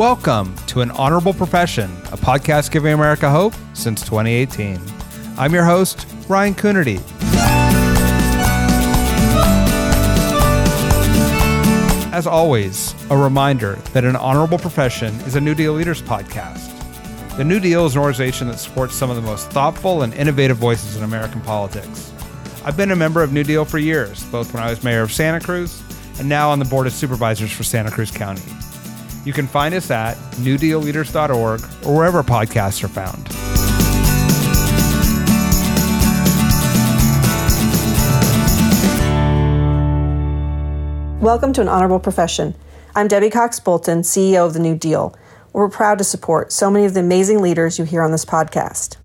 Welcome to An Honorable Profession, a podcast giving America hope since 2018. I'm your host, Ryan Coonerty. As always, a reminder that An Honorable Profession is a New Deal Leaders podcast. The New Deal is an organization that supports some of the most thoughtful and innovative voices in American politics. I've been a member of New Deal for years, both when I was mayor of Santa Cruz and now on the Board of Supervisors for Santa Cruz County. You can find us at newdealleaders.org or wherever podcasts are found. Welcome to An Honorable Profession. I'm Debbie Cox Bultan, CEO of the New Deal. We're proud to support so many of the amazing leaders you hear on this podcast.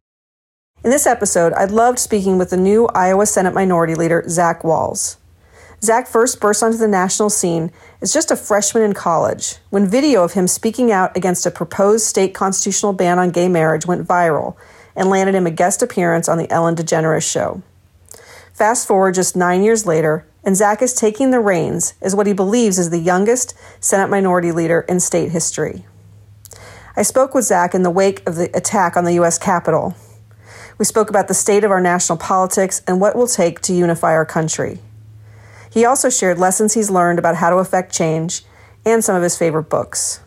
In this episode, I loved speaking with the new Iowa Senate Minority Leader, Zach Wahls. Zach first burst onto the national scene as just a freshman in college when video of him speaking out against a proposed state constitutional ban on gay marriage went viral and landed him a guest appearance on The Ellen DeGeneres Show. Fast forward just nine years later, and Zach is taking the reins as what he believes is the youngest Senate minority leader in state history. I spoke with Zach in the wake of the attack on the U.S. Capitol. We spoke about the state of our national politics and what it will take to unify our country. He also shared lessons he's learned about how to affect change and some of his favorite books.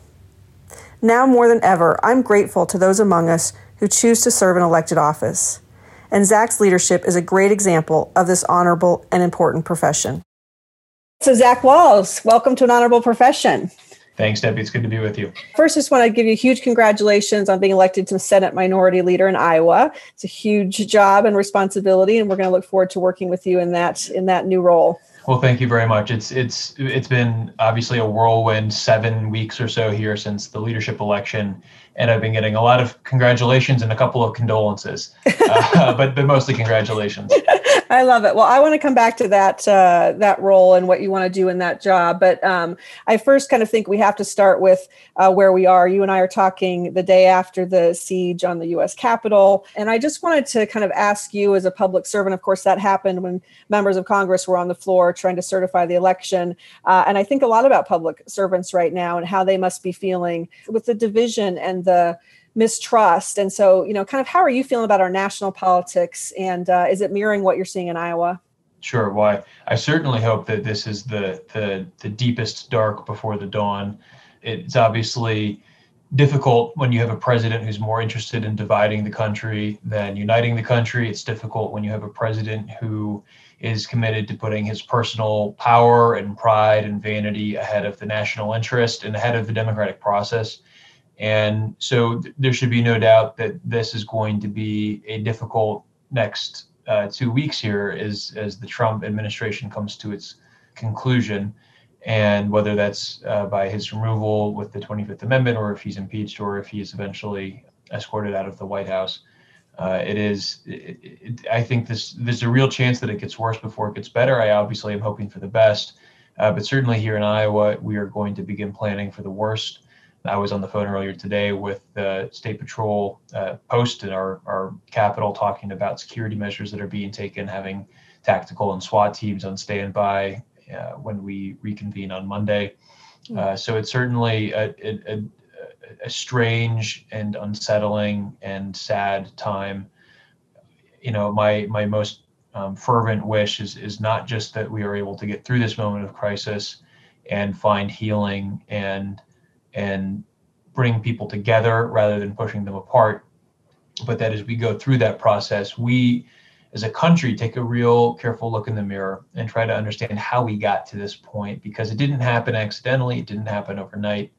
Now more than ever, I'm grateful to those among us who choose to serve in elected office and Zach's leadership is a great example of this honorable and important profession. So, Zach Wahls, welcome to an honorable profession. Thanks, Debbie. It's good to be with you. First, I just want to give you huge congratulations on being elected to Senate Minority Leader in Iowa. It's a huge job and responsibility, and we're going to look forward to working with you in that in that new role. Well, thank you very much. It's it's it's been obviously a whirlwind seven weeks or so here since the leadership election, and I've been getting a lot of congratulations and a couple of condolences, uh, but but mostly congratulations. I love it. Well, I want to come back to that uh, that role and what you want to do in that job, but um, I first kind of think we have to start with uh, where we are. You and I are talking the day after the siege on the U.S. Capitol, and I just wanted to kind of ask you, as a public servant, of course, that happened when members of Congress were on the floor trying to certify the election, uh, and I think a lot about public servants right now and how they must be feeling with the division and the mistrust. And so, you know, kind of how are you feeling about our national politics? And uh, is it mirroring what you're seeing in Iowa? Sure. Why? I certainly hope that this is the the the deepest dark before the dawn. It's obviously difficult when you have a president who's more interested in dividing the country than uniting the country. It's difficult when you have a president who is committed to putting his personal power and pride and vanity ahead of the national interest and ahead of the democratic process. And so th- there should be no doubt that this is going to be a difficult next uh, two weeks here as, as the Trump administration comes to its conclusion. And whether that's uh, by his removal with the 25th Amendment or if he's impeached or if he is eventually escorted out of the White House. Uh, it is. It, it, I think this. There's a real chance that it gets worse before it gets better. I obviously am hoping for the best, uh, but certainly here in Iowa, we are going to begin planning for the worst. I was on the phone earlier today with the State Patrol uh, post in our, our capital talking about security measures that are being taken, having tactical and SWAT teams on standby uh, when we reconvene on Monday. Hmm. Uh, so it's certainly a, a, a, strange and unsettling and sad time. You know, my my most um, fervent wish is is not just that we are able to get through this moment of crisis and find healing and and bring people together rather than pushing them apart. But that as we go through that process, we as a country take a real careful look in the mirror and try to understand how we got to this point because it didn't happen accidentally, it didn't happen overnight.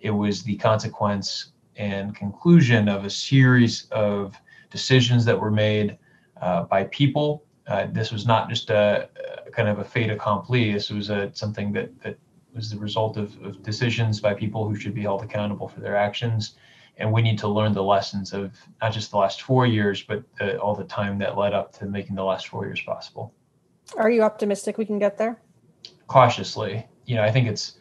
It was the consequence and conclusion of a series of decisions that were made uh, by people. Uh, this was not just a, a, kind of a fait accompli. This was a, something that, that was the result of, of decisions by people who should be held accountable for their actions. And we need to learn the lessons of not just the last four years, but the, all the time that led up to making the last four years possible. Are you optimistic we can get there? Cautiously, you know, I think it's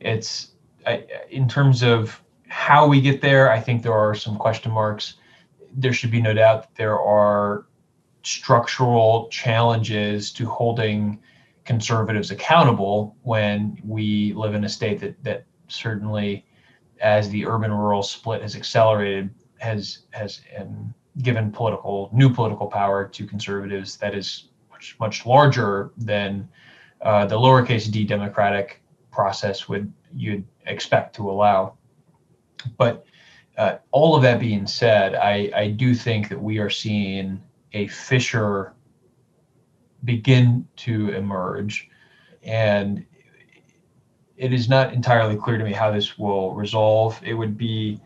it's I, in terms of how we get there. I think there are some question marks. There should be no doubt that there are structural challenges to holding conservatives accountable when we live in a state that that certainly as the urban-rural split has accelerated, has has um, given political new political power to conservatives that is much much larger than uh, the lowercase d democratic process would you'd expect to allow. But uh, all of that being said, I, I do think that we are seeing a fissure begin to emerge. And it is not entirely clear to me how this will resolve. It would be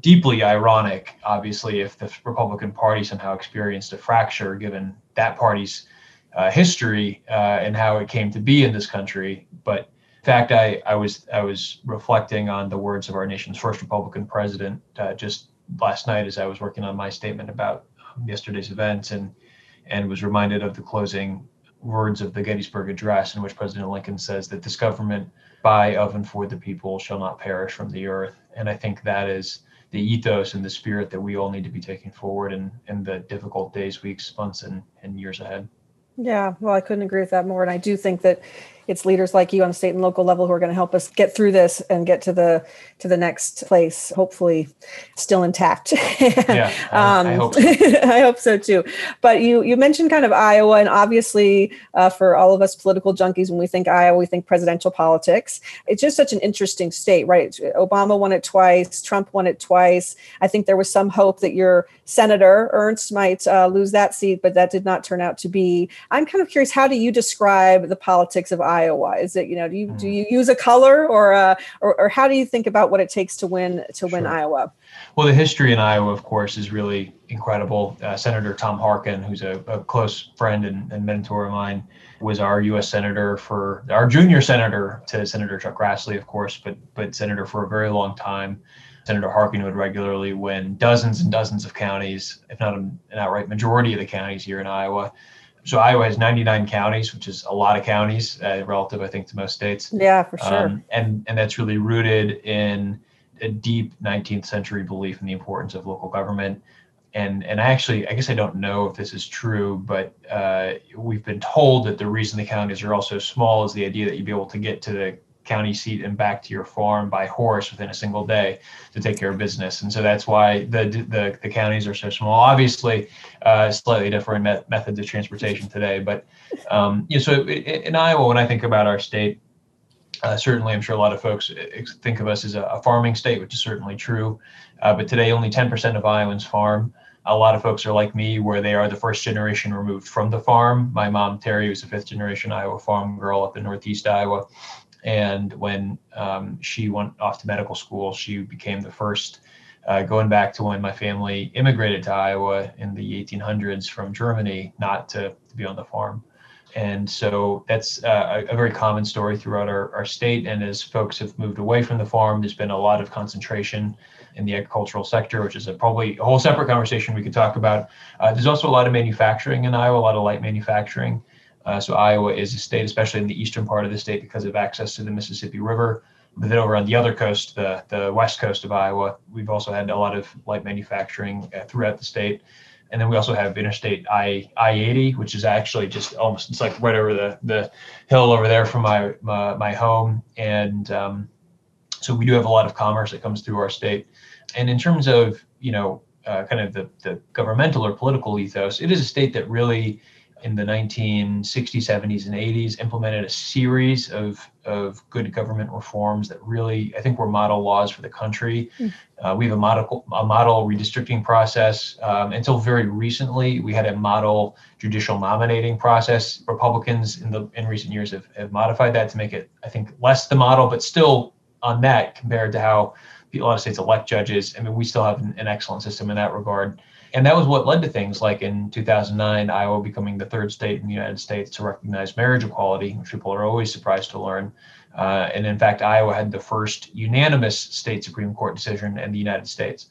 deeply ironic, obviously, if the Republican Party somehow experienced a fracture, given that party's uh, history uh, and how it came to be in this country. But in fact, I, I was I was reflecting on the words of our nation's first Republican president uh, just last night as I was working on my statement about um, yesterday's events, and and was reminded of the closing words of the Gettysburg Address, in which President Lincoln says that this government by, of, and for the people shall not perish from the earth. And I think that is the ethos and the spirit that we all need to be taking forward in, in the difficult days, weeks, months, and, and years ahead. Yeah, well, I couldn't agree with that more. And I do think that it's leaders like you on the state and local level who are going to help us get through this and get to the to the next place hopefully still intact. Yeah I, um, I, hope so. I hope so too. But you you mentioned kind of iowa and obviously uh, for all of us political junkies when we think iowa we think presidential politics. It's just such an interesting state right? Obama won it twice trump won it twice. I think there was some hope that your senator ernst might uh, lose that seat but that did not turn out to be. I'm kind of curious how do you describe the politics of iowa Iowa? Is it you know do you do hmm. you use a color or uh, or, or how do you think about what it takes to win to win sure. Iowa? Well, the history in Iowa, of course, is really incredible. Uh, Senator Tom Harkin, who's a, a close friend and, and, mentor of mine, was our U.S. senator for our junior senator to Senator Chuck Grassley, of course, but but senator for a very long time. Senator Harkin would regularly win dozens and dozens of counties, if not an outright majority of the counties here in Iowa so Iowa has 99 counties, which is a lot of counties uh, relative, I think, to most states. Yeah, for sure. Um, and and that's really rooted in a deep 19th century belief in the importance of local government. And and I actually, I guess I don't know if this is true, but uh, we've been told that the reason the counties are also small is the idea that you'd be able to get to the county seat and back to your farm by horse within a single day to take care of business. And so that's why the the, the counties are so small. Obviously, uh, slightly different met- methods of transportation today, but um. So in Iowa, when I think about our state, uh, certainly, I'm sure a lot of folks think of us as a, a farming state, which is certainly true. Uh, but today, only 10% of Iowans farm. A lot of folks are like me, where they are the first generation removed from the farm. My mom, Terry, was a fifth generation Iowa farm girl up in Northeast Iowa. And when um, she went off to medical school, she became the first, uh, going back to when my family immigrated to Iowa in the 1800s from Germany, not to, to be on the farm. And so that's uh, a, a, very common story throughout our, our state. And as folks have moved away from the farm, there's been a lot of concentration in the agricultural sector, which is a, probably a whole separate conversation we could talk about. Uh, there's also a lot of manufacturing in Iowa, a lot of light manufacturing. Uh, so Iowa is a state, especially in the eastern part of the state, because of access to the Mississippi River. But then over on the other coast, the the west coast of Iowa, we've also had a lot of light manufacturing uh, throughout the state. And then we also have Interstate I I eighty, which is actually just almost it's like right over the the hill over there from my my, my home. And um, so we do have a lot of commerce that comes through our state. And in terms of you know uh, kind of the the governmental or political ethos, it is a state that really in the 1960s, 70s, and 80s implemented a series of, of good government reforms that really, I think, were model laws for the country. Mm. Uh, we have a model, a model redistricting process. Um, until very recently, we had a model judicial nominating process. Republicans in the in recent years have, have modified that to make it, I think, less the model, but still on that compared to how a lot of states elect judges. I mean, we still have an, an excellent system in that regard. And that was what led to things like in 2009, Iowa becoming the third state in the United States to recognize marriage equality, which people are always surprised to learn. Uh, and in fact, Iowa had the first unanimous state Supreme Court decision in the United States,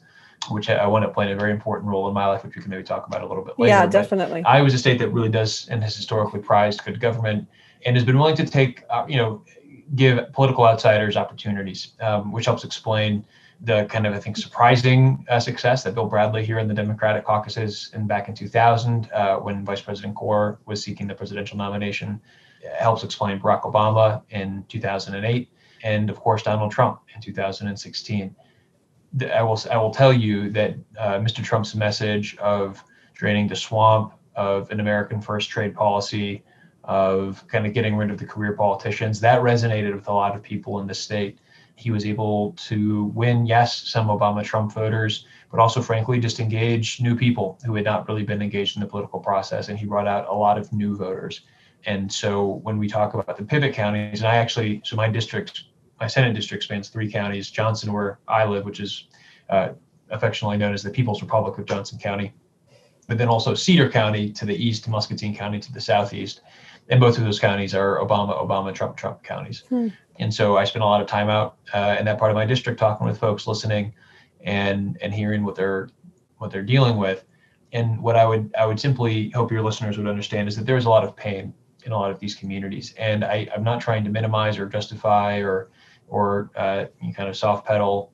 which I want to play a very important role in my life, which we can maybe talk about a little bit later. Yeah, definitely. But Iowa's a state that really does and has historically prized good government and has been willing to take, uh, you know, give political outsiders opportunities, um, which helps explain the kind of I think surprising uh, success that Bill Bradley here in the Democratic caucuses and back in 2000 uh, when Vice President Gore was seeking the presidential nomination helps explain Barack Obama in 2008. and of course Donald Trump in 2016. I will I will tell you that uh, Mr. Trump's message of draining the swamp of an American first trade policy, of kind of getting rid of the career politicians, that resonated with a lot of people in the state. He was able to win, yes, some Obama Trump voters, but also, frankly, just engage new people who had not really been engaged in the political process. And he brought out a lot of new voters. And so when we talk about the pivot counties, and I actually, so my district, my Senate district spans three counties Johnson, where I live, which is uh, affectionately known as the People's Republic of Johnson County, but then also Cedar County to the east, Muscatine County to the southeast. And both of those counties are Obama, Obama, Trump, Trump counties. Hmm. And so I spent a lot of time out uh, in that part of my district talking with folks, listening and and hearing what they're what they're dealing with. And what I would I would simply hope your listeners would understand is that there's a lot of pain in a lot of these communities. And I, I'm not trying to minimize or justify or or uh, kind of soft pedal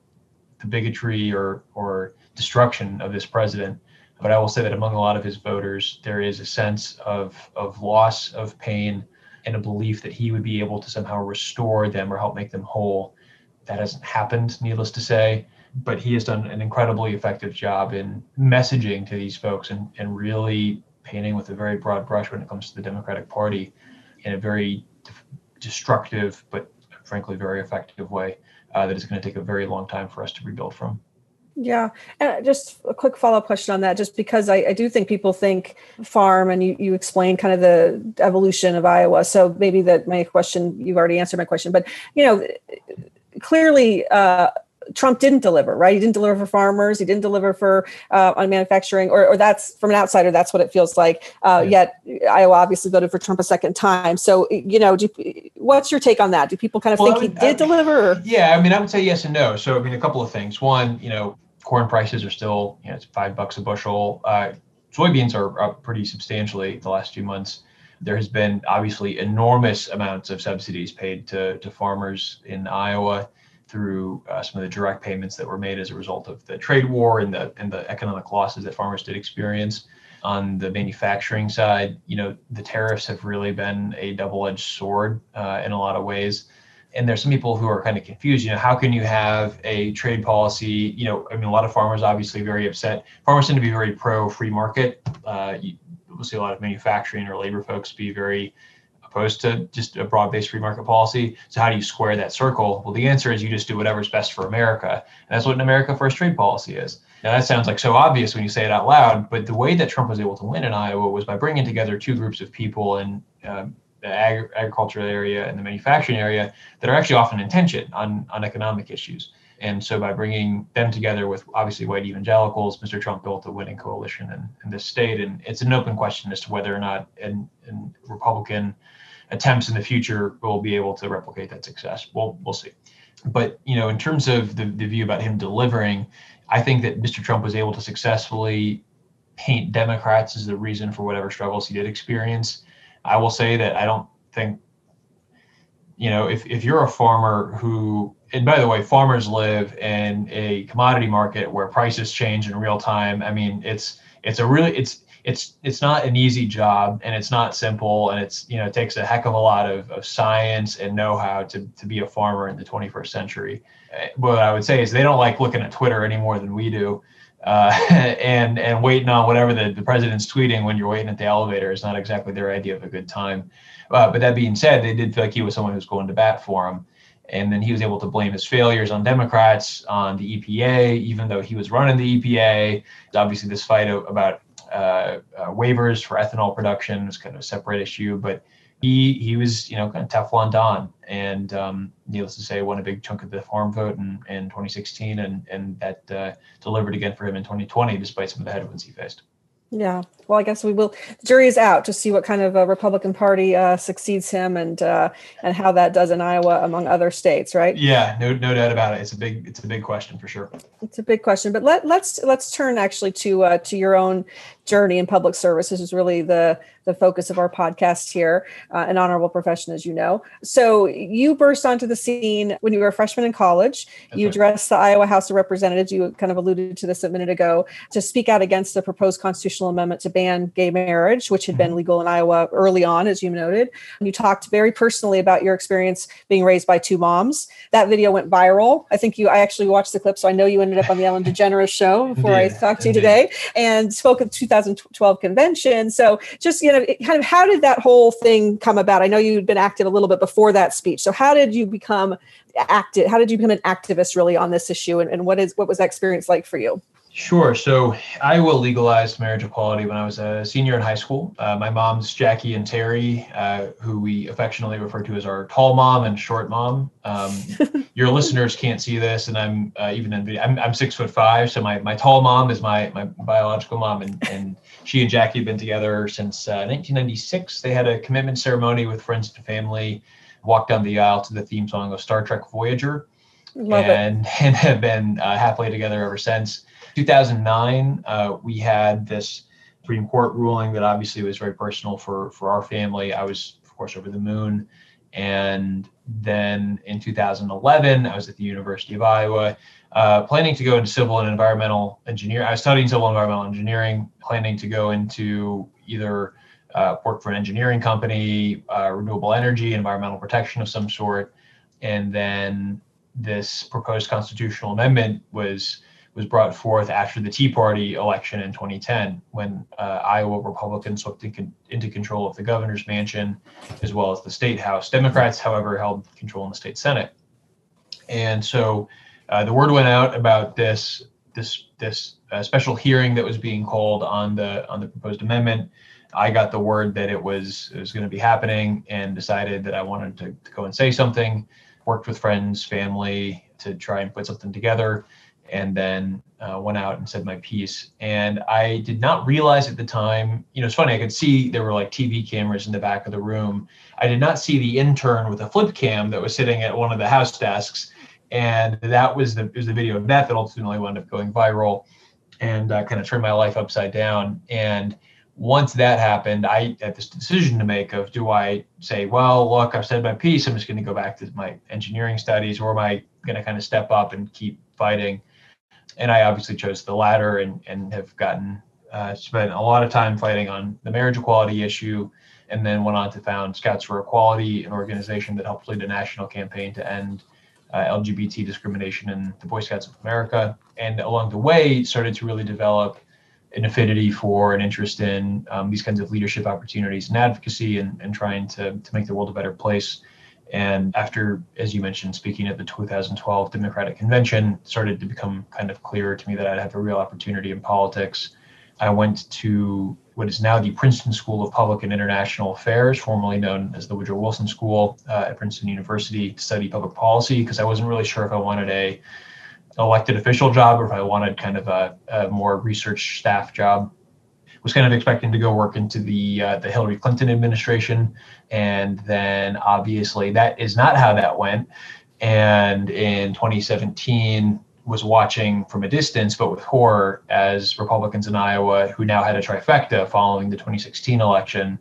the bigotry or or destruction of this president. But I will say that among a lot of his voters, there is a sense of of loss, of pain, and a belief that he would be able to somehow restore them or help make them whole. That hasn't happened, needless to say. But he has done an incredibly effective job in messaging to these folks and, and really painting with a very broad brush when it comes to the Democratic Party in a very destructive but frankly very effective way uh, that is going to take a very long time for us to rebuild from. Yeah. And just a quick follow up question on that, just because I, I, do think people think farm and you, you explain kind of the evolution of Iowa. So maybe that my question, you've already answered my question, but you know, clearly, uh, Trump didn't deliver, right? He didn't deliver for farmers. He didn't deliver for uh, on manufacturing, or, or that's from an outsider. That's what it feels like. Uh, yeah. Yet Iowa obviously voted for Trump a second time. So you know, do, what's your take on that? Do people kind of well, think would, he did deliver? Or? Yeah, I mean, I would say yes and no. So I mean, a couple of things. One, you know, corn prices are still, you know, it's five bucks a bushel. Uh, soybeans are up pretty substantially the last few months. There has been obviously enormous amounts of subsidies paid to, to farmers in Iowa through uh, some of the direct payments that were made as a result of the trade war and the and the economic losses that farmers did experience. On the manufacturing side, you know, the tariffs have really been a double-edged sword uh, in a lot of ways. And there's some people who are kind of confused. You know, how can you have a trade policy? You know, I mean, a lot of farmers obviously very upset. Farmers tend to be very pro-free market. Uh, you, we'll see a lot of manufacturing or labor folks be very opposed to just a broad-based free market policy. So how do you square that circle? Well, the answer is you just do whatever's best for America, and that's what an America First trade policy is. Now that sounds like so obvious when you say it out loud, but the way that Trump was able to win in Iowa was by bringing together two groups of people and uh, the ag- agricultural area and the manufacturing area that are actually often in tension on on economic issues. And so by bringing them together with obviously white evangelicals, Mr. Trump built a winning coalition in, in this state. And it's an open question as to whether or not an, an Republican attempts in the future will be able to replicate that success. We'll we'll see. But you know, in terms of the, the view about him delivering, I think that Mr. Trump was able to successfully paint Democrats as the reason for whatever struggles he did experience. I will say that I don't think, you know, if, if you're a farmer who, and by the way, farmers live in a commodity market where prices change in real time. I mean, it's it's a really it's it's it's not an easy job and it's not simple and it's you know it takes a heck of a lot of, of science and know-how to, to be a farmer in the 21st century what i would say is they don't like looking at twitter any more than we do uh, and and waiting on whatever the, the president's tweeting when you're waiting at the elevator is not exactly their idea of a good time uh, but that being said they did feel like he was someone who was going to bat for him and then he was able to blame his failures on Democrats, on the EPA, even though he was running the EPA. Obviously, this fight about uh, uh, waivers for ethanol production was kind of a separate issue, but he he was you know kind of Teflon Don, and um, needless to say, won a big chunk of the farm vote in, in 2016, and and that uh, delivered again for him in 2020, despite some of the headwinds he faced. Yeah. Well, I guess we will. The jury is out to see what kind of a Republican Party uh, succeeds him, and uh, and how that does in Iowa, among other states, right? Yeah, no, no doubt about it. It's a big, it's a big question for sure. It's a big question, but let let's let's turn actually to uh, to your own journey in public service. This is really the the focus of our podcast here, uh, an honorable profession, as you know. So you burst onto the scene when you were a freshman in college. That's you right. addressed the Iowa House of Representatives. You kind of alluded to this a minute ago to speak out against the proposed constitutional amendment to ban gay marriage, which had mm-hmm. been legal in Iowa early on, as you noted. You talked very personally about your experience being raised by two moms. That video went viral. I think you. I actually watched the clip, so I know you ended up on the Ellen DeGeneres show before I talked to you today, and spoke at the 2012 convention. So just you know of kind of how did that whole thing come about? I know you'd been active a little bit before that speech. So how did you become active? How did you become an activist really on this issue? And, and what is what was that experience like for you? Sure. So Iowa legalized marriage equality when I was a senior in high school. Uh, my mom's Jackie and Terry, uh, who we affectionately refer to as our tall mom and short mom. Um, your listeners can't see this, and I'm uh, even in video. I'm, I'm six foot five, so my, my tall mom is my my biological mom, and and she and Jackie have been together since 1996. Uh, they had a commitment ceremony with friends and family. Walked down the aisle to the theme song of Star Trek Voyager, Love and it. and have been uh, happily together ever since 2009, uh, we had this Supreme Court ruling that obviously was very personal for for our family. I was, of course, over the moon. And then in 2011, I was at the University of Iowa, uh, planning to go into civil and environmental engineering. I was studying civil and environmental engineering, planning to go into either uh, work for an engineering company, uh, renewable energy, environmental protection of some sort. And then this proposed constitutional amendment was was brought forth after the Tea Party election in 2010, when uh, Iowa Republicans swept in, into control of the governor's mansion as well as the state house. Democrats, however, held control in the state senate. And so uh, the word went out about this this this uh, special hearing that was being called on the on the proposed amendment. I got the word that it was it was going to be happening and decided that I wanted to, to go and say something. Worked with friends, family to try and put something together and then uh, went out and said my piece. And I did not realize at the time, you know, it's funny, I could see there were like TV cameras in the back of the room. I did not see the intern with a flip cam that was sitting at one of the house desks. And that was the, was the video of that that ultimately wound up going viral and uh, kind of turned my life upside down. And once that happened, I had this decision to make of do I say, well, look, I've said my piece, I'm just going to go back to my engineering studies, or am I going to kind of step up and keep fighting? And I obviously chose the latter and, and have gotten uh, spent a lot of time fighting on the marriage equality issue, and then went on to found Scouts for Equality, an organization that helped lead a national campaign to end uh, LGBT discrimination in the Boy Scouts of America. And along the way, started to really develop an affinity for an interest in um, these kinds of leadership opportunities and advocacy and, and trying to, to make the world a better place. And after, as you mentioned, speaking at the 2012 Democratic Convention, started to become kind of clear to me that I'd have a real opportunity in politics. I went to what is now the Princeton School of Public and International Affairs, formerly known as the Woodrow Wilson School uh, at Princeton University, to study public policy because I wasn't really sure if I wanted a elected official job or if I wanted kind of a, a more research staff job was kind of expecting to go work into the uh, the Hillary Clinton administration, and then obviously that is not how that went. And in 2017, was watching from a distance, but with horror, as Republicans in Iowa, who now had a trifecta following the 2016 election,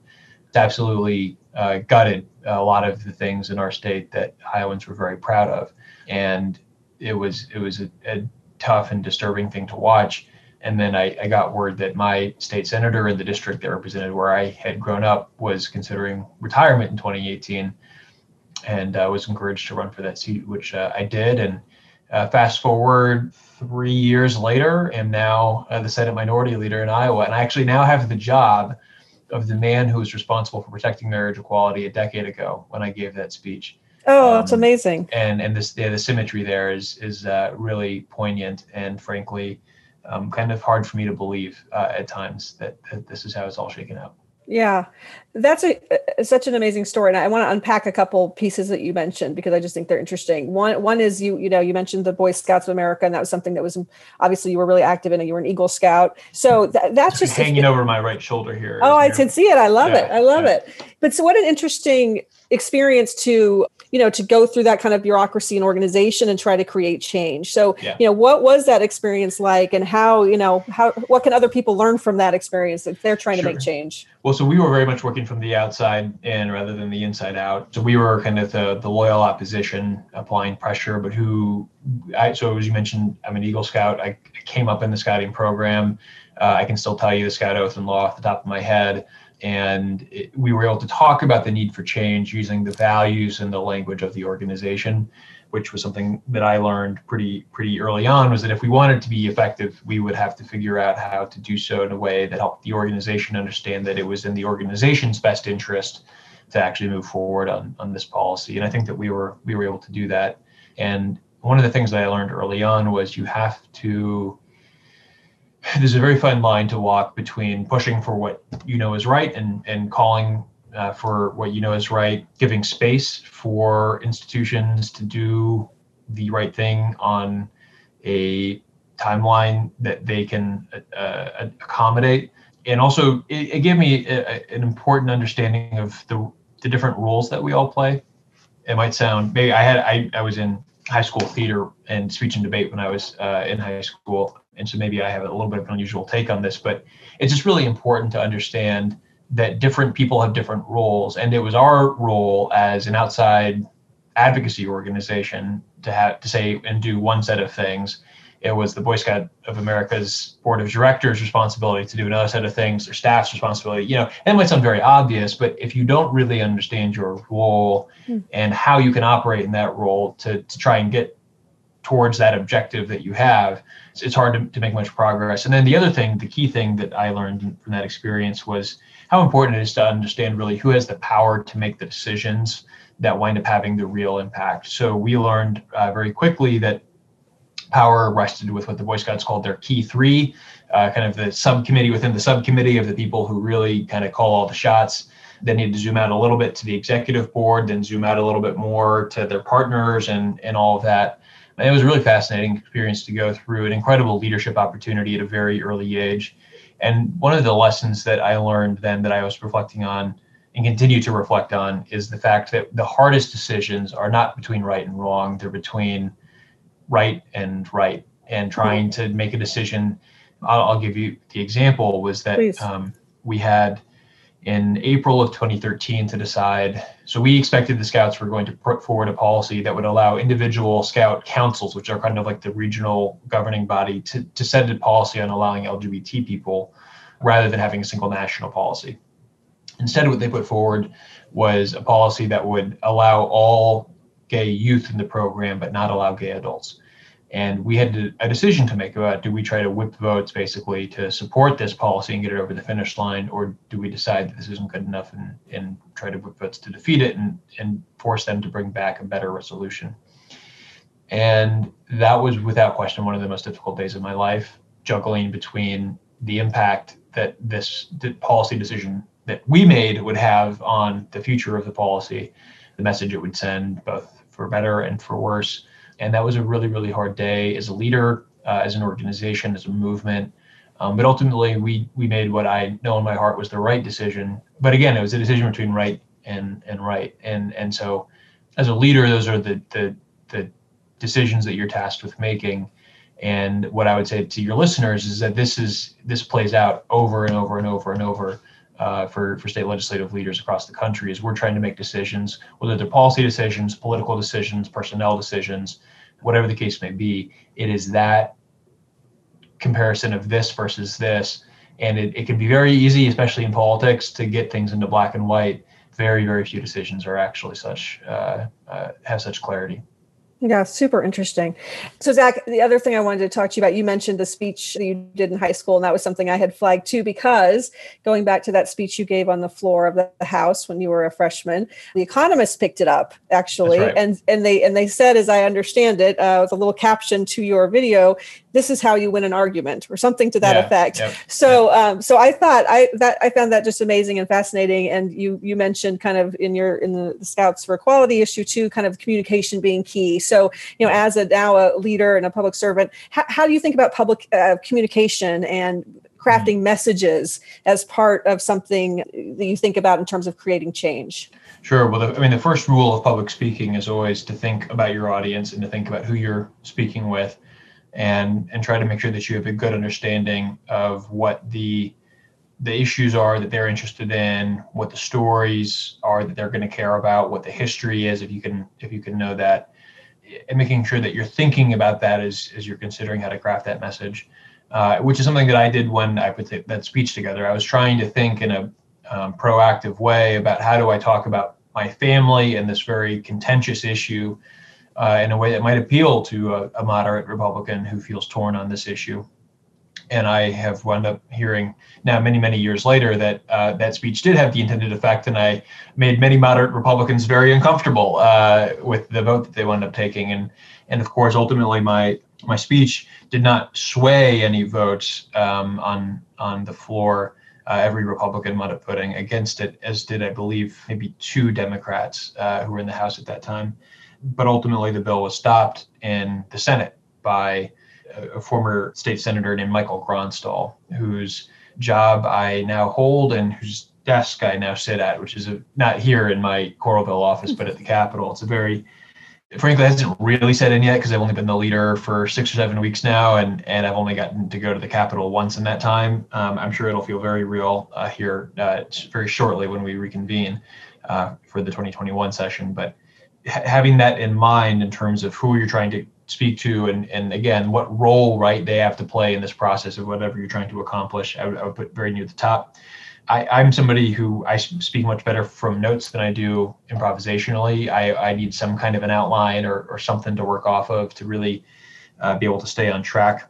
absolutely uh, gutted a lot of the things in our state that Iowans were very proud of, and it was it was a, a tough and disturbing thing to watch. And then I, I, got word that my state senator in the district that represented where I had grown up was considering retirement in 2018 and uh, was encouraged to run for that seat, which uh, I did. And uh, fast forward three years later, am now uh, the Senate Minority Leader in Iowa. And I actually now have the job of the man who was responsible for protecting marriage equality a decade ago when I gave that speech. Oh, um, that's amazing. And and this yeah, the symmetry there is is uh, really poignant and frankly um, kind of hard for me to believe uh, at times that, that this is how it's all shaken out. Yeah, that's a, a, such an amazing story, and I want to unpack a couple pieces that you mentioned because I just think they're interesting. One, one is you, you know, you mentioned the Boy Scouts of America, and that was something that was obviously you were really active in. it. You were an Eagle Scout, so th- that's just hanging over my right shoulder here. Oh, I can see it. I love yeah, it. I love yeah. it. But so, what an interesting experience to you know to go through that kind of bureaucracy and organization and try to create change. So yeah. you know what was that experience like and how you know how what can other people learn from that experience if they're trying sure. to make change? Well so we were very much working from the outside in rather than the inside out. So we were kind of the, the loyal opposition applying pressure but who i so as you mentioned i'm an eagle scout. I came up in the scouting program. Uh, i can still tell you the scout oath and law off the top of my head and it, we were able to talk about the need for change using the values and the language of the organization which was something that i learned pretty pretty early on was that if we wanted to be effective we would have to figure out how to do so in a way that helped the organization understand that it was in the organization's best interest to actually move forward on, on this policy. And i think that we were we were able to do that. And one of the things that i learned early on was you have to there's a very fine line to walk between pushing for what you know is right and and calling uh, for what you know is right, giving space for institutions to do the right thing on a timeline that they can uh, accommodate. And also, it, it gave me a, an important understanding of the, the different roles that we all play. It might sound maybe I had I, I was in high school theater and speech and debate when I was uh, in high school, and so maybe I have a little bit of an unusual take on this, but it's just really important to understand that different people have different roles. And it was our role as an outside advocacy organization to have to say and do one set of things. It was the Boy Scout of America's board of directors' responsibility to do another set of things, their staff's responsibility. You know, that might sound very obvious, but if you don't really understand your role mm. and how you can operate in that role to, to try and get towards that objective that you have, it's, it's hard to, to make much progress. And then the other thing, the key thing that I learned from that experience was how important it is to understand really who has the power to make the decisions that wind up having the real impact. So we learned uh, very quickly that power rested with what the Boy Scouts called their key three, uh, kind of the subcommittee within the subcommittee of the people who really kind of call all the shots. They need to zoom out a little bit to the executive board, then zoom out a little bit more to their partners and and all of that. It was a really fascinating experience to go through, an incredible leadership opportunity at a very early age. And one of the lessons that I learned then that I was reflecting on and continue to reflect on is the fact that the hardest decisions are not between right and wrong, they're between right and right and trying to make a decision. I'll, I'll give you the example was that um, we had in April of 2013 to decide. So we expected the scouts were going to put forward a policy that would allow individual scout councils, which are kind of like the regional governing body, to, to set a policy on allowing LGBT people rather than having a single national policy. Instead, what they put forward was a policy that would allow all gay youth in the program, but not allow gay adults and we had a decision to make about do we try to whip votes basically to support this policy and get it over the finish line or do we decide that this isn't good enough and, and try to whip votes to defeat it and, and force them to bring back a better resolution? And that was without question one of the most difficult days of my life juggling between the impact that this policy decision that we made would have on the future of the policy the message it would send both for better and for worse and that was a really really hard day as a leader uh, as an organization as a movement. Um, but ultimately we we made what i know in my heart was the right decision. But again it was a decision between right and and right. And and so as a leader those are the the, the decisions that you're tasked with making. And what i would say to your listeners is that this is this plays out over and over and over and over uh, for, for state legislative leaders across the country is we're trying to make decisions, whether they're policy decisions, political decisions, personnel decisions, whatever the case may be. It is that comparison of this versus this. And it, it can be very easy, especially in politics, to get things into black and white. Very, very few decisions are actually such uh, uh, have such clarity. Yeah, super interesting. So, Zach, the other thing I wanted to talk to you about, you mentioned the speech that you did in high school, and that was something I had flagged too, because going back to that speech you gave on the floor of the House when you were a freshman, the Economist picked it up actually, right. and and they and they said, as I understand it, uh, with a little caption to your video, this is how you win an argument or something to that yeah, effect yeah, so yeah. Um, so i thought i that i found that just amazing and fascinating and you you mentioned kind of in your in the, the scouts for equality issue too kind of communication being key so you know as a now a leader and a public servant how, how do you think about public uh, communication and crafting messages as part of something that you think about in terms of creating change? Sure. Well, the, I mean, the first rule of public speaking is always to think about your audience and to think about who you're speaking with, and and try to make sure that you have a good understanding of what the the issues are that they're interested in, what the stories are that they're going to care about, what the history is, if you can if you can know that, and making sure that you're thinking about that as as you're considering how to craft that message, uh, which is something that I did when I put that speech together. I was trying to think in a um, proactive way about how do I talk about my family and this very contentious issue uh, in a way that might appeal to a, a moderate Republican who feels torn on this issue and I have wound up hearing now many many years later that uh, that speech did have the intended effect, and I made many moderate Republicans very uncomfortable uh, with the vote that they wound up taking, and and of course ultimately my my speech did not sway any votes um, on on the floor. Uh, every Republican wound up voting against it, as did I believe maybe two Democrats uh, who were in the House at that time. But ultimately, the bill was stopped in the Senate by a former state senator named Michael Gronstal, whose job I now hold and whose desk I now sit at, which is a, not here in my Coralville office, but at the Capitol. It's a very, frankly, I hasn't really set in yet because I've only been the leader for six or seven weeks now, and and I've only gotten to go to the Capitol once in that time. Um, I'm sure it'll feel very real uh, here uh, very shortly when we reconvene uh, for the 2021 session. But having that in mind in terms of who you're trying to speak to and and again what role right they have to play in this process of whatever you're trying to accomplish i would, I would put very near the top. I, i'm somebody who i speak much better from notes than i do improvisationally. I, I need some kind of an outline or, or something to work off of to really uh, be able to stay on track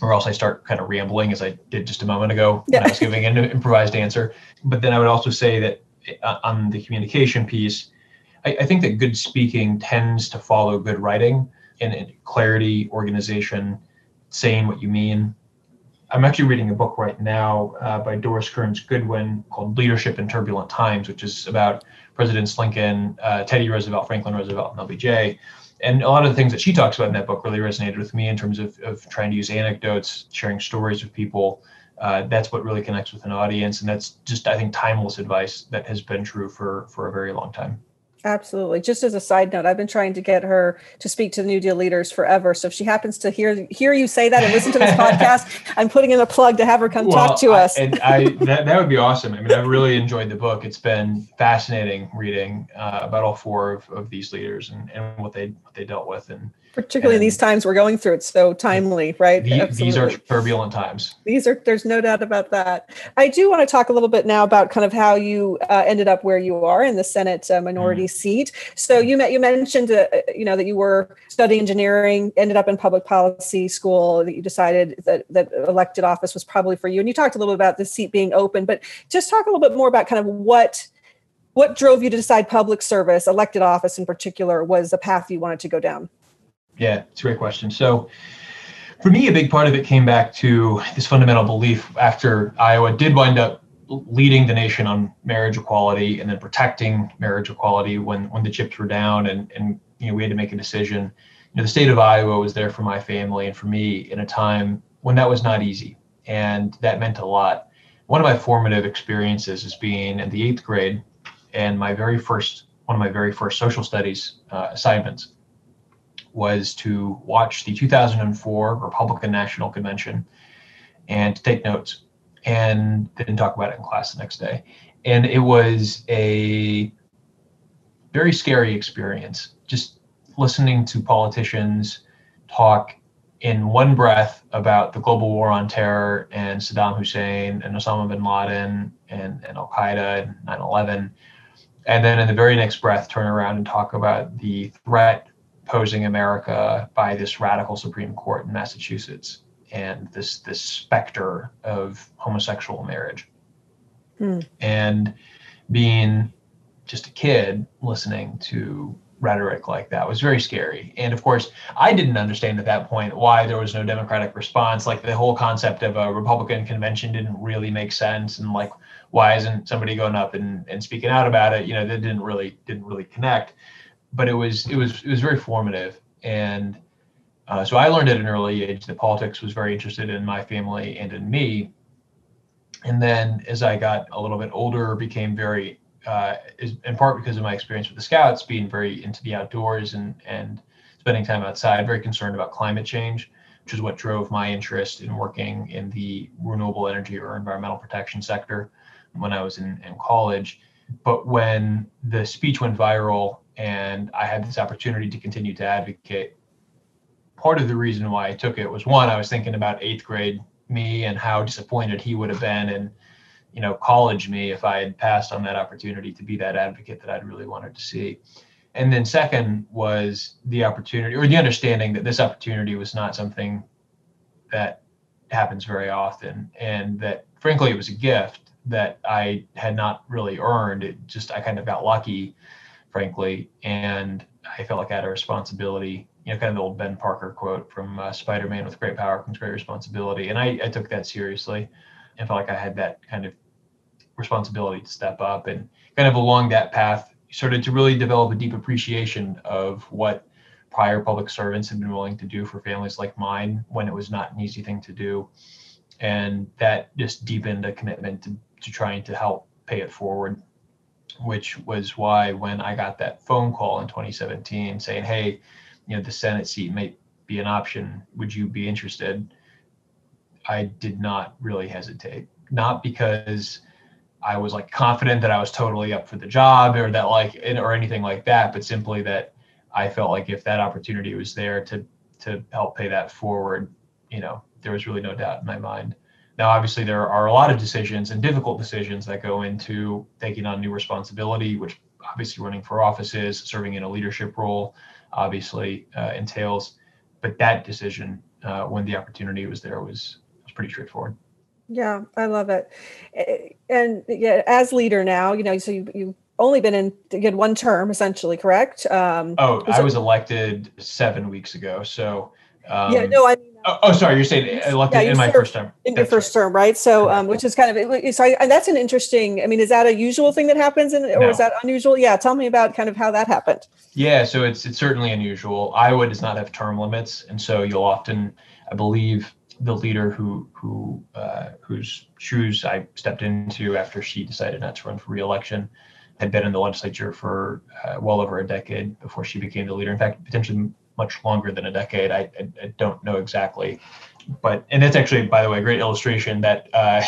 or else i start kind of rambling as i did just a moment ago yeah. when i was giving an improvised answer. But then i would also say that uh, on the communication piece I, I think that good speaking tends to follow good writing in clarity, organization, saying what you mean. I'm actually reading a book right now uh, by Doris Kearns Goodwin called Leadership in Turbulent Times, which is about Presidents Lincoln, uh, Teddy Roosevelt, Franklin Roosevelt, and LBJ. And a lot of the things that she talks about in that book really resonated with me in terms of, of trying to use anecdotes, sharing stories with people. Uh, that's what really connects with an audience. And that's just, I think, timeless advice that has been true for, for a very long time. Absolutely. Just as a side note, I've been trying to get her to speak to the New Deal leaders forever. So if she happens to hear hear you say that and listen to this podcast, I'm putting in a plug to have her come well, talk to us. And I that, that would be awesome. I mean, I've really enjoyed the book. It's been fascinating reading uh, about all four of, of these leaders and, and what they what they dealt with and particularly and these times we're going through. It's so timely, right? The, these are turbulent times. These are. There's no doubt about that. I do want to talk a little bit now about kind of how you uh, ended up where you are in the Senate uh, minority mm. seat. So you met, you mentioned, uh, you know, that you were studying engineering, ended up in public policy school. That you decided that that elected office was probably for you, and you talked a little bit about the seat being open. But just talk a little bit more about kind of what what drove you to decide public service, elected office in particular, was the path you wanted to go down. Yeah, it's a great question. So, for me, a big part of it came back to this fundamental belief after Iowa did wind up leading the nation on marriage equality and then protecting marriage equality when when the chips were down and and you know we had to make a decision. You know, the state of Iowa was there for my family and for me in a time when that was not easy, and that meant a lot. One of my formative experiences is being in the eighth grade, and my very first one of my very first social studies uh, assignments was to watch the 2004 Republican National Convention and to take notes and then talk about it in class the next day. And it was a very scary experience just listening to politicians talk in one breath about the global war on terror and Saddam Hussein and Osama bin Laden and, and Al Qaeda and 9 11. And then in the very next breath, turn around and talk about the threat posing America by this radical Supreme Court in Massachusetts and this this specter of homosexual marriage. Hmm. And being just a kid listening to rhetoric like that was very scary. And of course, I didn't understand at that point why there was no democratic response. Like the whole concept of a Republican convention didn't really make sense. And like, why isn't somebody going up and, and speaking out about it? You know, that didn't really didn't really connect but it was it was it was very formative and uh, so I learned at an early age that politics was very interested in my family and in me. And then as I got a little bit older, became very, uh, in part because of my experience with the Scouts, being very into the outdoors and and spending time outside, very concerned about climate change, which is what drove my interest in working in the renewable energy or environmental protection sector when I was in, in college. But when the speech went viral and I had this opportunity to continue to advocate, part of the reason why I took it was one, I was thinking about eighth grade me and how disappointed he would have been in, you know, college me if I had passed on that opportunity to be that advocate that I'd really wanted to see. And then second was the opportunity or the understanding that this opportunity was not something that happens very often and that frankly it was a gift that I had not really earned. It just I kind of got lucky, frankly, and I felt like I had a responsibility. You know, kind of the old Ben Parker quote from uh, Spider-Man: "With great power comes great responsibility," and I, I took that seriously, and felt like I had that kind of responsibility to step up, and kind of along that path, started to really develop a deep appreciation of what prior public servants had been willing to do for families like mine when it was not an easy thing to do and that just deepened a commitment to, to trying to help pay it forward which was why when i got that phone call in 2017 saying hey you know the senate seat may be an option. Would you be interested? I did not really hesitate. Not because i was like confident that i was totally up for the job or that like or anything like that but simply that i felt like if that opportunity was there to to help pay that forward you know there was really no doubt in my mind. Now, obviously, there are a lot of decisions and difficult decisions that go into taking on new responsibility, which obviously running for offices, serving in a leadership role, obviously uh, entails. But that decision, uh, when the opportunity was there, was was pretty straightforward. Yeah, I love it. And yeah, as leader now, you know, so you you only been in you had one term essentially, correct? Um, oh, I was elected seven weeks ago. So um, yeah, no, I mean, Oh, oh, sorry. You're saying elected yeah, in my first term. In your first right. term, right? So, um, which is kind of so. I, and that's an interesting. I mean, is that a usual thing that happens, in, or no. is that unusual? Yeah, tell me about kind of how that happened. Yeah, so it's it's certainly unusual. Iowa does not have term limits, and so you'll often, I believe, the leader who who uh, whose shoes I stepped into after she decided not to run for reelection had been in the legislature for uh, well over a decade before she became the leader. In fact, potentially much longer than a decade. I, I, I don't know exactly, but and that's actually, by the way, a great illustration that uh,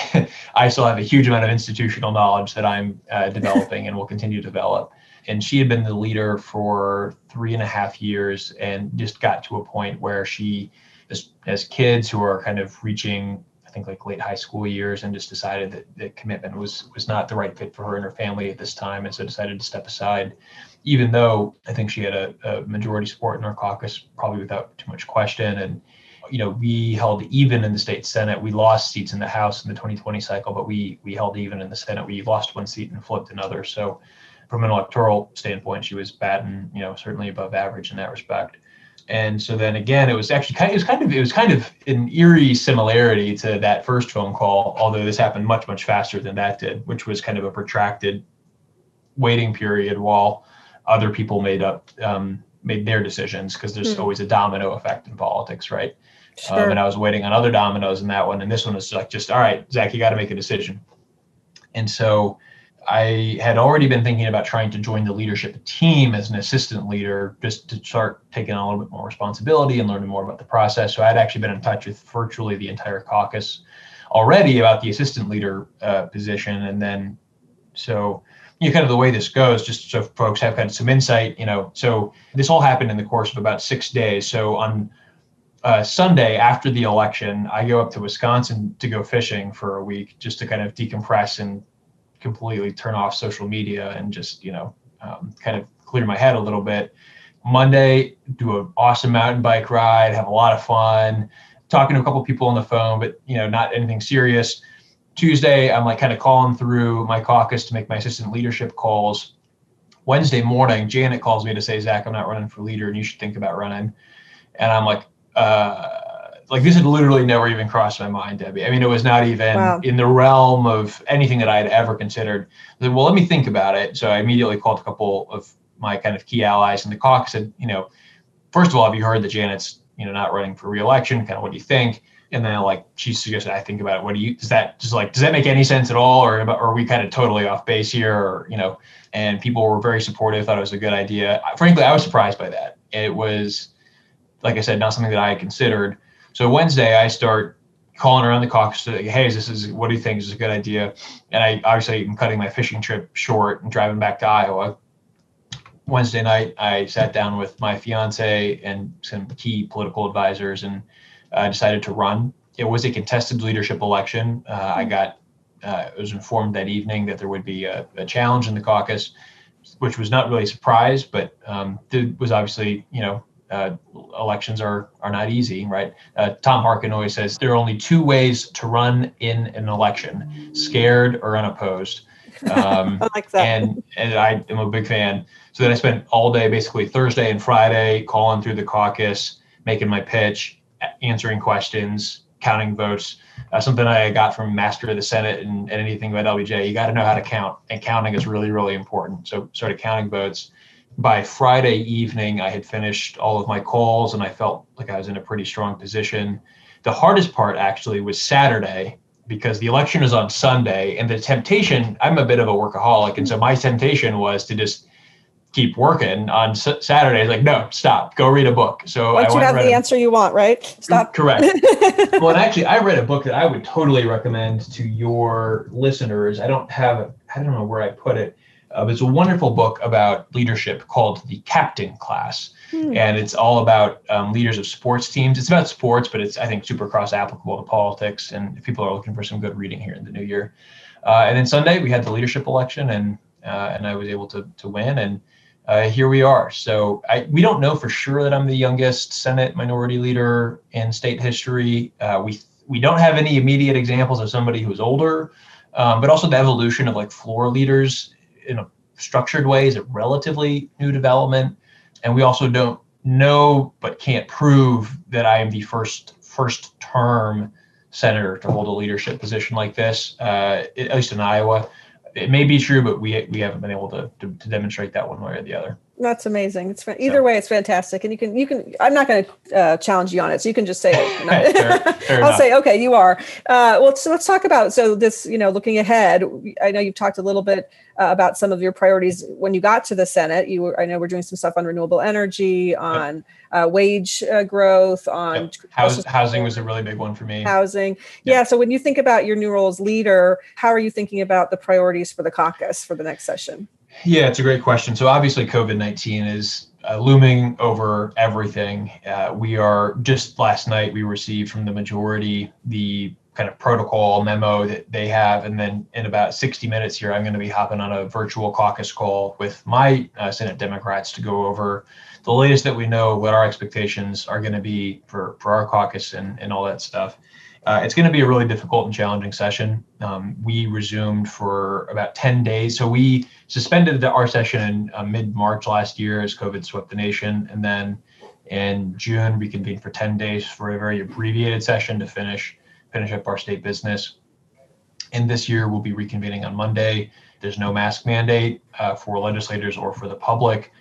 I still have a huge amount of institutional knowledge that I'm uh, developing and will continue to develop. And she had been the leader for three and a half years, and just got to a point where she, as, as kids who are kind of reaching I think like late high school years and just decided that the commitment was was not the right fit for her and her family at this time and so decided to step aside even though I think she had a, a majority support in our caucus, probably without too much question. And you know, we held even in the state senate. We lost seats in the House in the 2020 cycle, but we we held even in the Senate. We lost one seat and flipped another. So, from an electoral standpoint, she was batting, you know, certainly above average in that respect. And so then again, it was actually kind of, it was kind of it was kind of an eerie similarity to that first phone call, although this happened much much faster than that did, which was kind of a protracted waiting period while other people made up um, made their decisions because there's mm-hmm. always a domino effect in politics, right? Um, sure. Um, and I was waiting on other dominoes in that one, and this one was like just all right, Zach, you got to make a decision. And so I had already been thinking about trying to join the leadership team as an assistant leader, just to start taking on a little bit more responsibility and learning more about the process. So I'd actually been in touch with virtually the entire caucus already about the assistant leader uh, position, and then so you know, kind of the way this goes, just so folks have kind of some insight, you know. So this all happened in the course of about six days. So on uh, Sunday after the election, I go up to Wisconsin to go fishing for a week just to kind of decompress and completely turn off social media and just, you know, um, kind of clear my head a little bit. Monday, do an awesome mountain bike ride, have a lot of fun, talking to a couple people on the phone, but, you know, not anything serious Tuesday, I'm like kind of calling through my caucus to make my assistant leadership calls. Wednesday morning, Janet calls me to say, Zach, I'm not running for leader and you should think about running. And I'm like, uh, like this had literally never even crossed my mind, Debbie. I mean, it was not even wow. in the realm of anything that I had ever considered. Said, well, let me think about it. So I immediately called a couple of my kind of key allies in the caucus. Said, you know, first of all, have you heard that Janet's, you know, not running for reelection? Kind of what do you think? And then like she suggested, I think about it. What do you, does that just like, does that make any sense at all? Or, or are we kind of totally off base here? Or, you know, and people were very supportive, thought it was a good idea. Frankly, I was surprised by that. It was, like I said, not something that I had considered. So Wednesday, I start calling around the caucus to, hey, this is what do you think is a good idea? And I obviously am cutting my fishing trip short and driving back to Iowa. Wednesday night, I sat down with my fiance and some key political advisors and uh, decided to run. It was a contested leadership election. Uh, I got uh, I was informed that evening that there would be a, a, challenge in the caucus, which was not really a surprise, but um, it was obviously you know uh, elections are are not easy, right? Uh, Tom Harkin always says there are only two ways to run in an election: scared or unopposed. Um, I like that. And and I am a big fan. So then I spent all day, basically Thursday and Friday, calling through the caucus, making my pitch, answering questions, counting votes. Uh, something I got from Master of the Senate and, and anything about LBJ. You got to know how to count, and counting is really, really important. So started counting votes by Friday evening, I had finished all of my calls and I felt like I was in a pretty strong position. The hardest part actually was Saturday because the election is on Sunday and the temptation, I'm a bit of a workaholic. And so my temptation was to just keep working on S- Saturdays. Like, no, stop, go read a book. So once I you have the a, answer you want, right? Stop. Correct. well, and actually, I read a book that I would totally recommend to your listeners. I don't have, I don't know where I put it. Uh, it's a wonderful book about leadership called The Captain Class. Hmm. And it's all about um, leaders of sports teams. It's about sports, but it's, I think, super cross applicable to politics. And if people are looking for some good reading here in the new year. Uh, and then Sunday, we had the leadership election, and uh, and I was able to, to win. And uh, here we are. So I, we don't know for sure that I'm the youngest Senate minority leader in state history. Uh, we we don't have any immediate examples of somebody who's older, um, but also the evolution of like floor leaders in a structured way is a relatively new development. And we also don't know but can't prove that I am the first first term senator to hold a leadership position like this, uh, at least in Iowa. It may be true, but we we haven't been able to, to, to demonstrate that one way or the other. That's amazing. It's either so. way, it's fantastic, and you can you can. I'm not going to uh, challenge you on it, so you can just say it. fair, fair I'll enough. say okay, you are. Uh, well, so let's talk about so this. You know, looking ahead, I know you've talked a little bit uh, about some of your priorities when you got to the Senate. You were, I know we're doing some stuff on renewable energy, on yep. Uh, wage uh, growth, on yep. House, housing was a really big one for me. Housing, yep. yeah. So when you think about your new role as leader, how are you thinking about the priorities for the caucus for the next session? Yeah, it's a great question. So obviously, COVID nineteen is uh, looming over everything. Uh, we are just last night we received from the majority the kind of protocol memo that they have, and then in about 60 minutes here, I'm going to be hopping on a virtual caucus call with my uh, Senate Democrats to go over the latest that we know, what our expectations are going to be for for our caucus and and all that stuff. Uh, it's going to be a really difficult and challenging session. Um, we resumed for about 10 days. So we suspended the, our session in uh, mid March last year as COVID swept the nation. And then in June, we convened for 10 days for a very abbreviated session to finish finish up our state business. And this year, we'll be reconvening on Monday. There's no mask mandate uh, for legislators or for the public.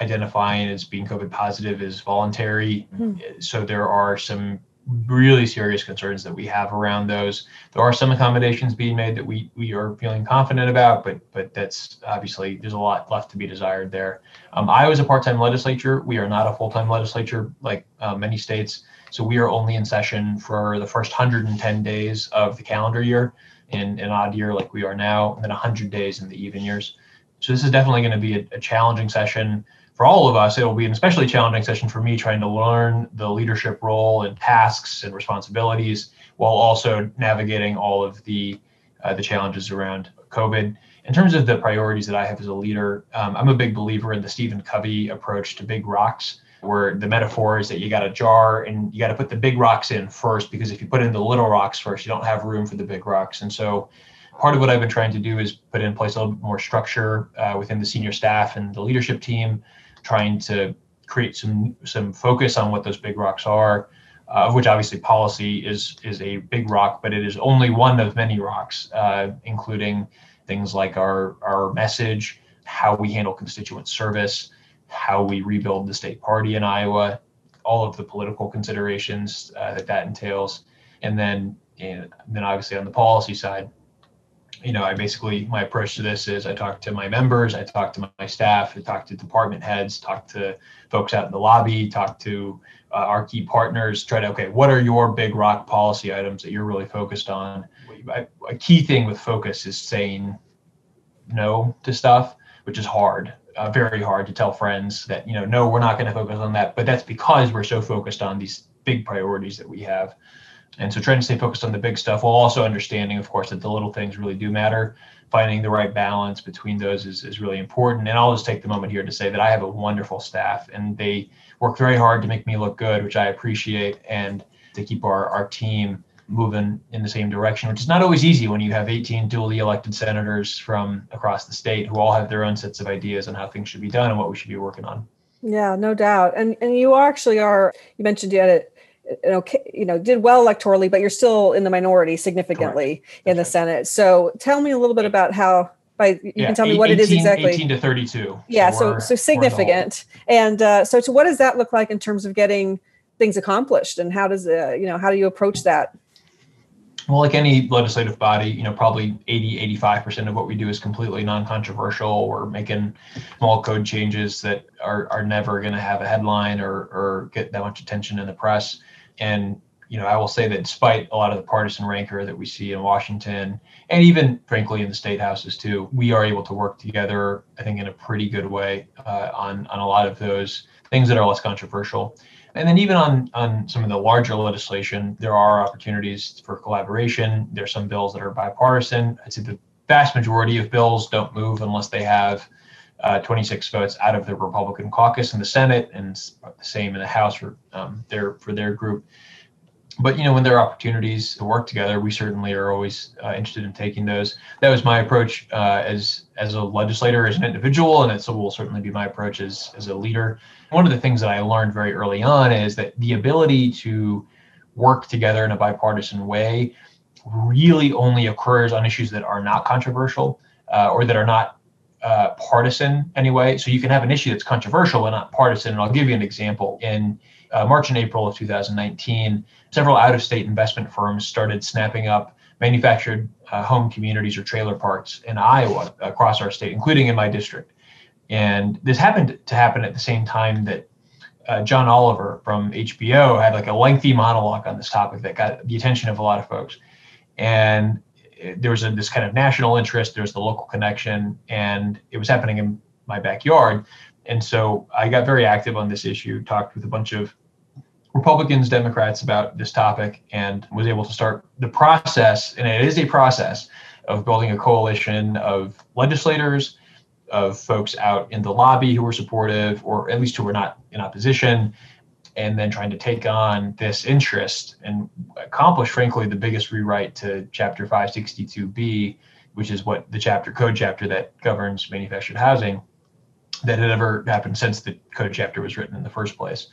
Identifying as being COVID positive is voluntary. Mm-hmm. So there are some really serious concerns that we have around those. There are some accommodations being made that we we are feeling confident about, but but that's obviously there's a lot left to be desired there. Um, Iowa's a part-time legislature. We are not a full-time legislature like uh, many states, so we are only in session for the first 110 days of the calendar year. In an odd year like we are now, and then 100 days in the even years. So this is definitely going to be a, a challenging session for all of us, it'll be an especially challenging session for me trying to learn the leadership role and tasks and responsibilities while also navigating all of the uh, the challenges around COVID. In terms of the priorities that I have as a leader, um, I'm a big believer in the Stephen Covey approach to big rocks, where the metaphor is that you got a jar and you got to put the big rocks in first, because if you put in the little rocks first, you don't have room for the big rocks. And so part of what I've been trying to do is put in place a little bit more structure uh, within the senior staff and the leadership team trying to create some some focus on what those big rocks are, uh, of which obviously policy is is a big rock, but it is only one of many rocks, uh, including things like our our message, how we handle constituent service, how we rebuild the state party in Iowa, all of the political considerations uh, that that entails. And then, and then obviously on the policy side, you know, I basically my approach to this is I talk to my members, I talk to my staff, I talk to department heads, talk to folks out in the lobby, talk to uh, our key partners, try to okay, what are your big rock policy items that you're really focused on? A key thing with focus is saying no to stuff, which is hard, uh, very hard to tell friends that you know no, we're not going to focus on that. But that's because we're so focused on these big priorities that we have. And so trying to stay focused on the big stuff while also understanding, of course, that the little things really do matter. Finding the right balance between those is, is really important. And I'll just take the moment here to say that I have a wonderful staff and they work very hard to make me look good, which I appreciate, and to keep our, our team moving in the same direction, which is not always easy when you have 18 duly elected senators from across the state who all have their own sets of ideas on how things should be done and what we should be working on. Yeah, no doubt. And and you actually are. You mentioned you had a you know, you know, did well electorally, but you're still in the minority significantly Correct. in That's the right. Senate. So tell me a little bit about how. By you yeah, can tell me what 18, it is exactly. 18 to 32. Yeah, so so, so significant. And uh, so, so what does that look like in terms of getting things accomplished, and how does uh, you know how do you approach that? Well, like any legislative body, you know, probably 80, 85% of what we do is completely non-controversial. We're making small code changes that are, are never going to have a headline or, or get that much attention in the press. And you know, I will say that despite a lot of the partisan rancor that we see in Washington, and even frankly in the state houses too, we are able to work together. I think in a pretty good way uh, on on a lot of those things that are less controversial. And then even on on some of the larger legislation, there are opportunities for collaboration. There's some bills that are bipartisan. I'd say the vast majority of bills don't move unless they have uh, 26 votes out of the Republican caucus in the Senate, and the same in the House for um, their for their group. But you know, when there are opportunities to work together, we certainly are always uh, interested in taking those. That was my approach uh, as as a legislator, as an individual, and it will certainly be my approach as as a leader. One of the things that I learned very early on is that the ability to work together in a bipartisan way really only occurs on issues that are not controversial uh, or that are not uh, partisan anyway. So you can have an issue that's controversial and not partisan. And I'll give you an example. In uh, March and April of 2019, several out of state investment firms started snapping up manufactured uh, home communities or trailer parks in Iowa across our state, including in my district. And this happened to happen at the same time that uh, John Oliver from HBO had like a lengthy monologue on this topic that got the attention of a lot of folks. And there was a, this kind of national interest, there's the local connection, and it was happening in my backyard. And so I got very active on this issue, talked with a bunch of Republicans, Democrats about this topic, and was able to start the process. And it is a process of building a coalition of legislators, of folks out in the lobby who were supportive, or at least who were not in opposition, and then trying to take on this interest and accomplish, frankly, the biggest rewrite to Chapter 562B, which is what the chapter code chapter that governs manufactured housing that had ever happened since the code chapter was written in the first place.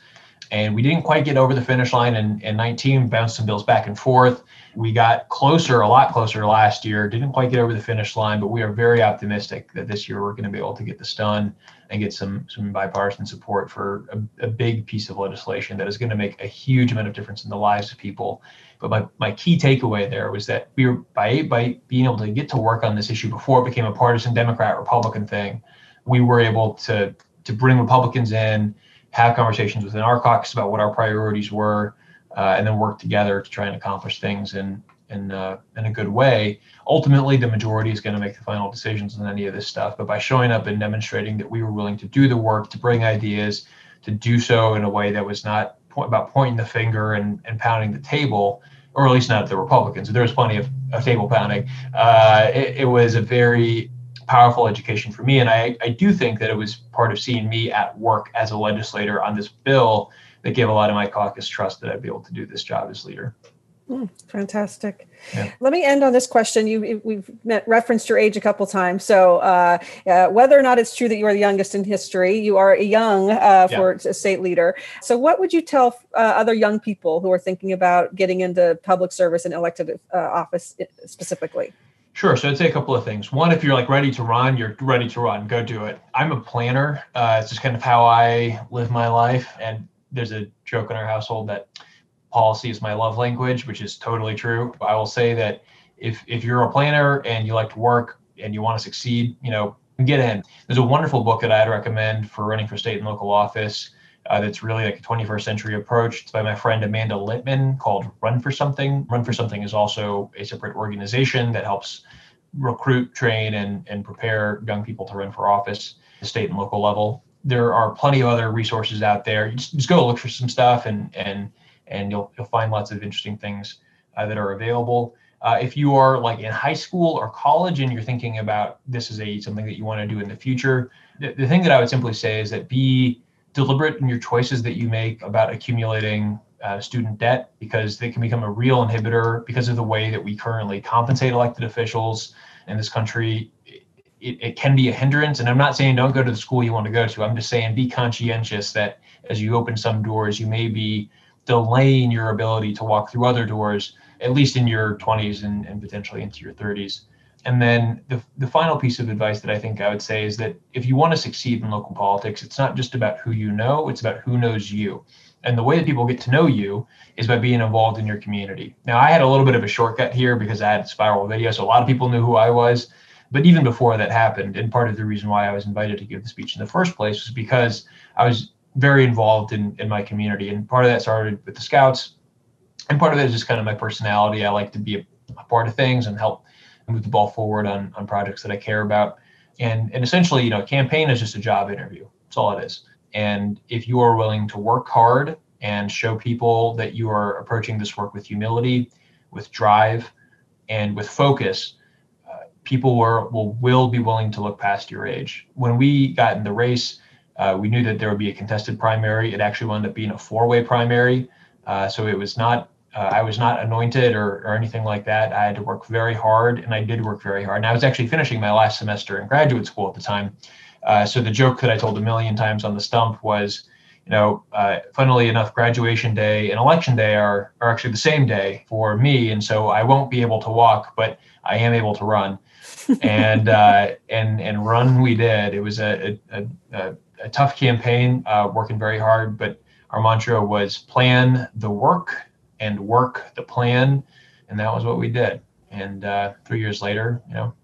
And we didn't quite get over the finish line in, in 19 bounced some bills back and forth. We got closer a lot closer last year didn't quite get over the finish line but we are very optimistic that this year we're going to be able to get this done and get some some bipartisan support for a, a big piece of legislation that is going to make a huge amount of difference in the lives of people. But my, my key takeaway there was that we were by by being able to get to work on this issue before it became a partisan democrat republican thing we were able to to bring republicans in have conversations within our caucus about what our priorities were, uh, and then work together to try and accomplish things in in uh, in a good way. Ultimately, the majority is going to make the final decisions on any of this stuff. But by showing up and demonstrating that we were willing to do the work, to bring ideas, to do so in a way that was not about pointing the finger and, and pounding the table, or at least not the Republicans. There was plenty of, of table pounding. Uh, it, it was a very powerful education for me. And I, I do think that it was part of seeing me at work as a legislator on this bill that gave a lot of my caucus trust that I'd be able to do this job as leader. Mm, fantastic. Yeah. Let me end on this question. You we've met, referenced your age a couple times. So uh, uh, whether or not it's true that you are the youngest in history, you are a young uh, for yeah. a state leader. So what would you tell uh, other young people who are thinking about getting into public service and elected uh, office uh, specifically? Sure. So I'd say a couple of things. One, if you're like ready to run, you're ready to run. Go do it. I'm a planner. Uh, it's just kind of how I live my life. And there's a joke in our household that policy is my love language, which is totally true. I will say that if if you're a planner and you like to work and you want to succeed, you know, get in. There's a wonderful book that I'd recommend for running for state and local office. Uh, that's really like a 21st century approach. It's by my friend Amanda Litman called Run for Something. Run for Something is also a separate organization that helps recruit, train, and, and prepare young people to run for office, at the state and local level. There are plenty of other resources out there. Just, just go look for some stuff and and and you'll you'll find lots of interesting things uh, that are available. Uh, if you are like in high school or college and you're thinking about this is a something that you want to do in the future, the, the thing that I would simply say is that be deliberate in your choices that you make about accumulating uh, student debt because they can become a real inhibitor because of the way that we currently compensate elected officials in this country. It, it can be a hindrance. And I'm not saying don't go to the school you want to go to. I'm just saying be conscientious that as you open some doors, you may be delaying your ability to walk through other doors, at least in your 20s and, and potentially into your 30s. And then the, the final piece of advice that I think I would say is that if you want to succeed in local politics, it's not just about who you know, it's about who knows you. And the way that people get to know you is by being involved in your community. Now, I had a little bit of a shortcut here because I had spiral video, so a lot of people knew who I was. But even before that happened, and part of the reason why I was invited to give the speech in the first place was because I was very involved in, in my community. And part of that started with the scouts. And part of it is just kind of my personality. I like to be a, a part of things and help move the ball forward on, on projects that I care about. And, and essentially, you know, campaign is just a job interview. That's all it is. And if you are willing to work hard and show people that you are approaching this work with humility, with drive, and with focus, uh, people were, will will be willing to look past your age. When we got in the race, uh, we knew that there would be a contested primary. It actually wound up being a four-way primary, uh, so it was not. Uh, I was not anointed or, or anything like that. I had to work very hard, and I did work very hard. And I was actually finishing my last semester in graduate school at the time. Uh, so the joke that I told a million times on the stump was, you know, uh, funnily enough, graduation day and election day are are actually the same day for me, and so I won't be able to walk, but I am able to run. and uh, and and run we did. It was a, a, a a tough campaign, uh, working very hard, but our mantra was plan the work and work the plan, and that was what we did. And uh, three years later, you know,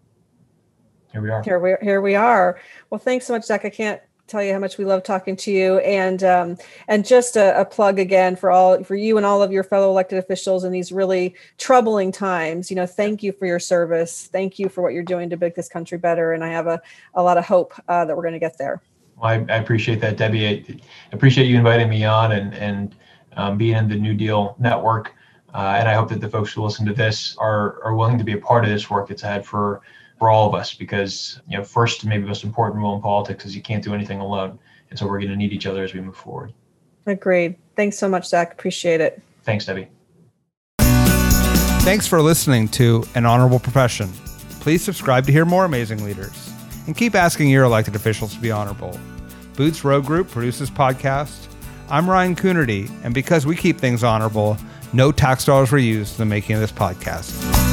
here we are. Here we here we are. Well, thanks so much, Zach. I can't tell you how much we love talking to you and um, and just a, a, plug again for all for you and all of your fellow elected officials in these really troubling times you know thank you for your service thank you for what you're doing to make this country better and i have a, a lot of hope uh, that we're going to get there I, I, appreciate that, Debbie. I appreciate you inviting me on and and um, being in the NewDEAL network. Uh, and I hope that the folks who listen to this are are willing to be a part of this work that's ahead for for all of us. Because you know, first and maybe most important rule in politics is you can't do anything alone, and so we're going to need each other as we move forward. Agreed. Thanks so much, Zach. Appreciate it. Thanks, Debbie. Thanks for listening to An Honorable Profession. Please subscribe to hear more amazing leaders and keep asking your elected officials to be honorable. Boots Road Group produces podcast. I'm Ryan Coonerty, and because we keep things honorable, no tax dollars were used in the making of this podcast.